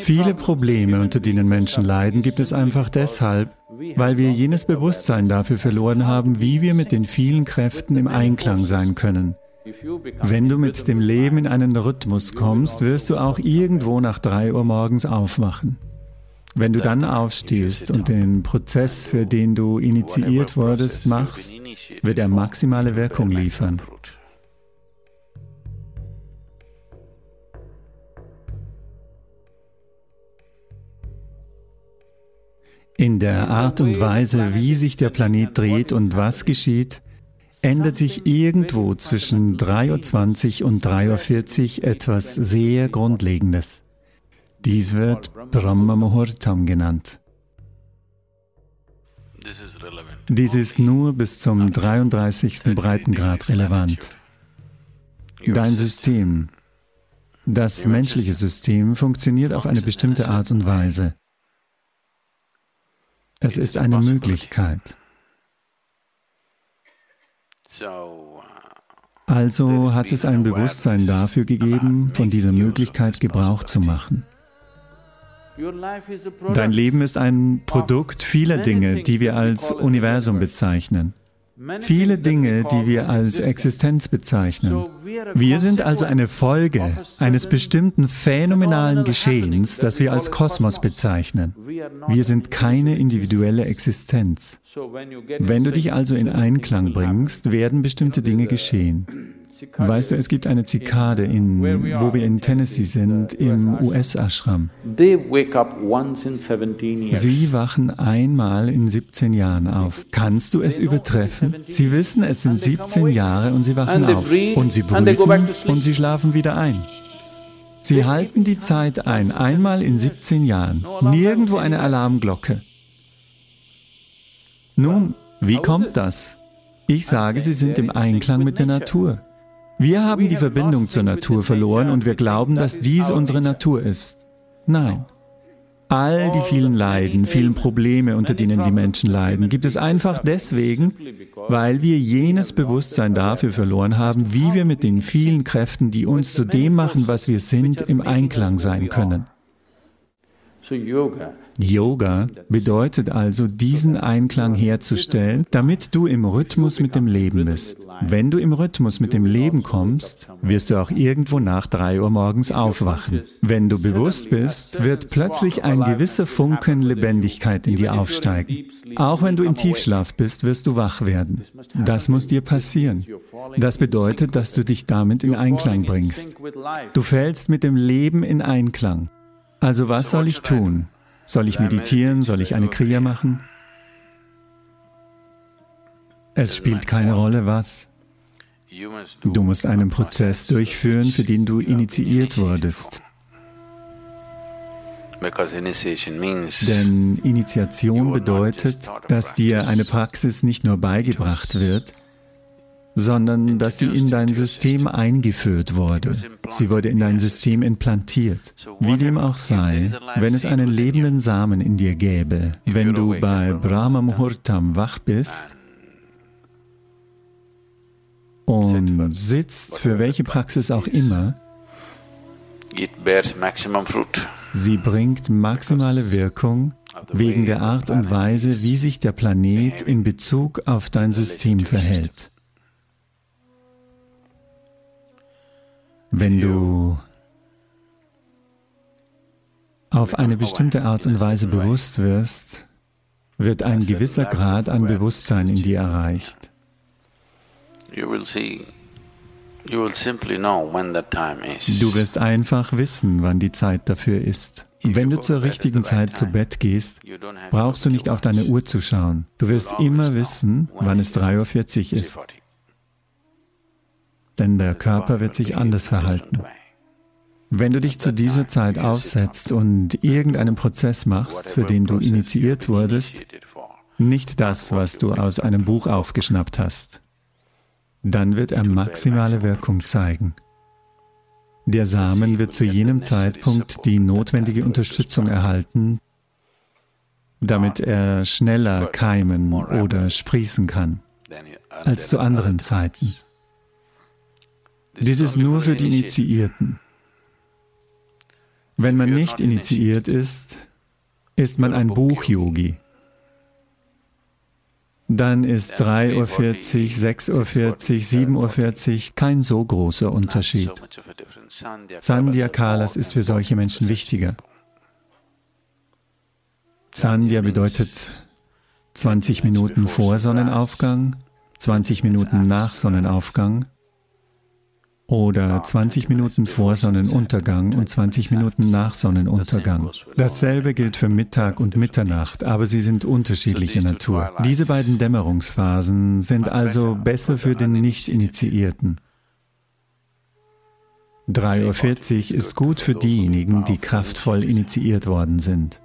Viele Probleme, unter denen Menschen leiden, gibt es einfach deshalb, weil wir jenes Bewusstsein dafür verloren haben, wie wir mit den vielen Kräften im Einklang sein können. Wenn du mit dem Leben in einen Rhythmus kommst, wirst du auch irgendwo nach drei Uhr morgens aufwachen. Wenn du dann aufstehst und den Prozess, für den du initiiert wurdest, machst, wird er maximale Wirkung liefern. In der Art und Weise, wie sich der Planet dreht und was geschieht, ändert sich irgendwo zwischen 3.20 Uhr und 3.40 Uhr etwas sehr Grundlegendes. Dies wird Brahma Muhurtam genannt. Dies ist nur bis zum 33. Breitengrad relevant. Dein System, das menschliche System, funktioniert auf eine bestimmte Art und Weise. Es ist eine Möglichkeit. Also hat es ein Bewusstsein dafür gegeben, von dieser Möglichkeit Gebrauch zu machen. Dein Leben ist ein Produkt vieler Dinge, die wir als Universum bezeichnen. Viele Dinge, die wir als Existenz bezeichnen. Wir sind also eine Folge eines bestimmten phänomenalen Geschehens, das wir als Kosmos bezeichnen. Wir sind keine individuelle Existenz. Wenn du dich also in Einklang bringst, werden bestimmte Dinge geschehen. Weißt du, es gibt eine Zikade, in, wo wir in Tennessee sind, im US-Ashram. Sie wachen einmal in 17 Jahren auf. Kannst du es übertreffen? Sie wissen, es sind 17 Jahre und sie wachen auf. Und sie brüten und sie schlafen wieder ein. Sie halten die Zeit ein, einmal in 17 Jahren. Nirgendwo eine Alarmglocke. Nun, wie kommt das? Ich sage, sie sind im Einklang mit der Natur. Wir haben die Verbindung zur Natur verloren und wir glauben, dass dies unsere Natur ist. Nein. All die vielen Leiden, vielen Probleme, unter denen die Menschen leiden, gibt es einfach deswegen, weil wir jenes Bewusstsein dafür verloren haben, wie wir mit den vielen Kräften, die uns zu dem machen, was wir sind, im Einklang sein können. Yoga bedeutet also, diesen Einklang herzustellen, damit du im Rhythmus mit dem Leben bist. Wenn du im Rhythmus mit dem Leben kommst, wirst du auch irgendwo nach drei Uhr morgens aufwachen. Wenn du bewusst bist, wird plötzlich ein gewisser Funken Lebendigkeit in dir aufsteigen. Auch wenn du im Tiefschlaf bist, wirst du wach werden. Das muss dir passieren. Das bedeutet, dass du dich damit in Einklang bringst. Du fällst mit dem Leben in Einklang. Also was soll ich tun? Soll ich meditieren? Soll ich eine Kriya machen? Es spielt keine Rolle, was. Du musst einen Prozess durchführen, für den du initiiert wurdest. Denn Initiation bedeutet, dass dir eine Praxis nicht nur beigebracht wird, sondern dass sie in dein System eingeführt wurde. Sie wurde in dein System implantiert. Wie dem auch sei, wenn es einen lebenden Samen in dir gäbe, wenn du bei Brahma Muhurtam wach bist und sitzt, für welche Praxis auch immer, sie bringt maximale Wirkung wegen der Art und Weise, wie sich der Planet in Bezug auf dein System verhält. Wenn du auf eine bestimmte Art und Weise bewusst wirst, wird ein gewisser Grad an Bewusstsein in dir erreicht. Du wirst einfach wissen, wann die Zeit dafür ist. Wenn du zur richtigen Zeit zu Bett gehst, brauchst du nicht auf deine Uhr zu schauen. Du wirst immer wissen, wann es 3.40 Uhr ist. denn der Körper wird sich anders verhalten. Wenn du dich zu dieser Zeit aufsetzt und irgendeinen Prozess machst, für den du initiiert wurdest, nicht das, was du aus einem Buch aufgeschnappt hast, dann wird er maximale Wirkung zeigen. Der Samen wird zu jenem Zeitpunkt die notwendige Unterstützung erhalten, damit er schneller keimen oder sprießen kann als zu anderen Zeiten. Dies ist nur für die Initiierten. Wenn man nicht initiiert ist, ist man ein Buch-Yogi. Dann ist 3.40 Uhr, 6.40 Uhr, 7.40 Uhr kein so großer Unterschied. Sandhya Kalas ist für solche Menschen wichtiger. Sandhya bedeutet 20 Minuten vor Sonnenaufgang, 20 Minuten nach Sonnenaufgang oder 20 Minuten vor Sonnenuntergang und 20 Minuten nach Sonnenuntergang. Dasselbe gilt für Mittag und Mitternacht, aber sie sind unterschiedlicher Natur. Diese beiden Dämmerungsphasen sind also besser für den Nicht-Initiierten. 3.40 Uhr ist gut für diejenigen, die kraftvoll initiiert worden sind.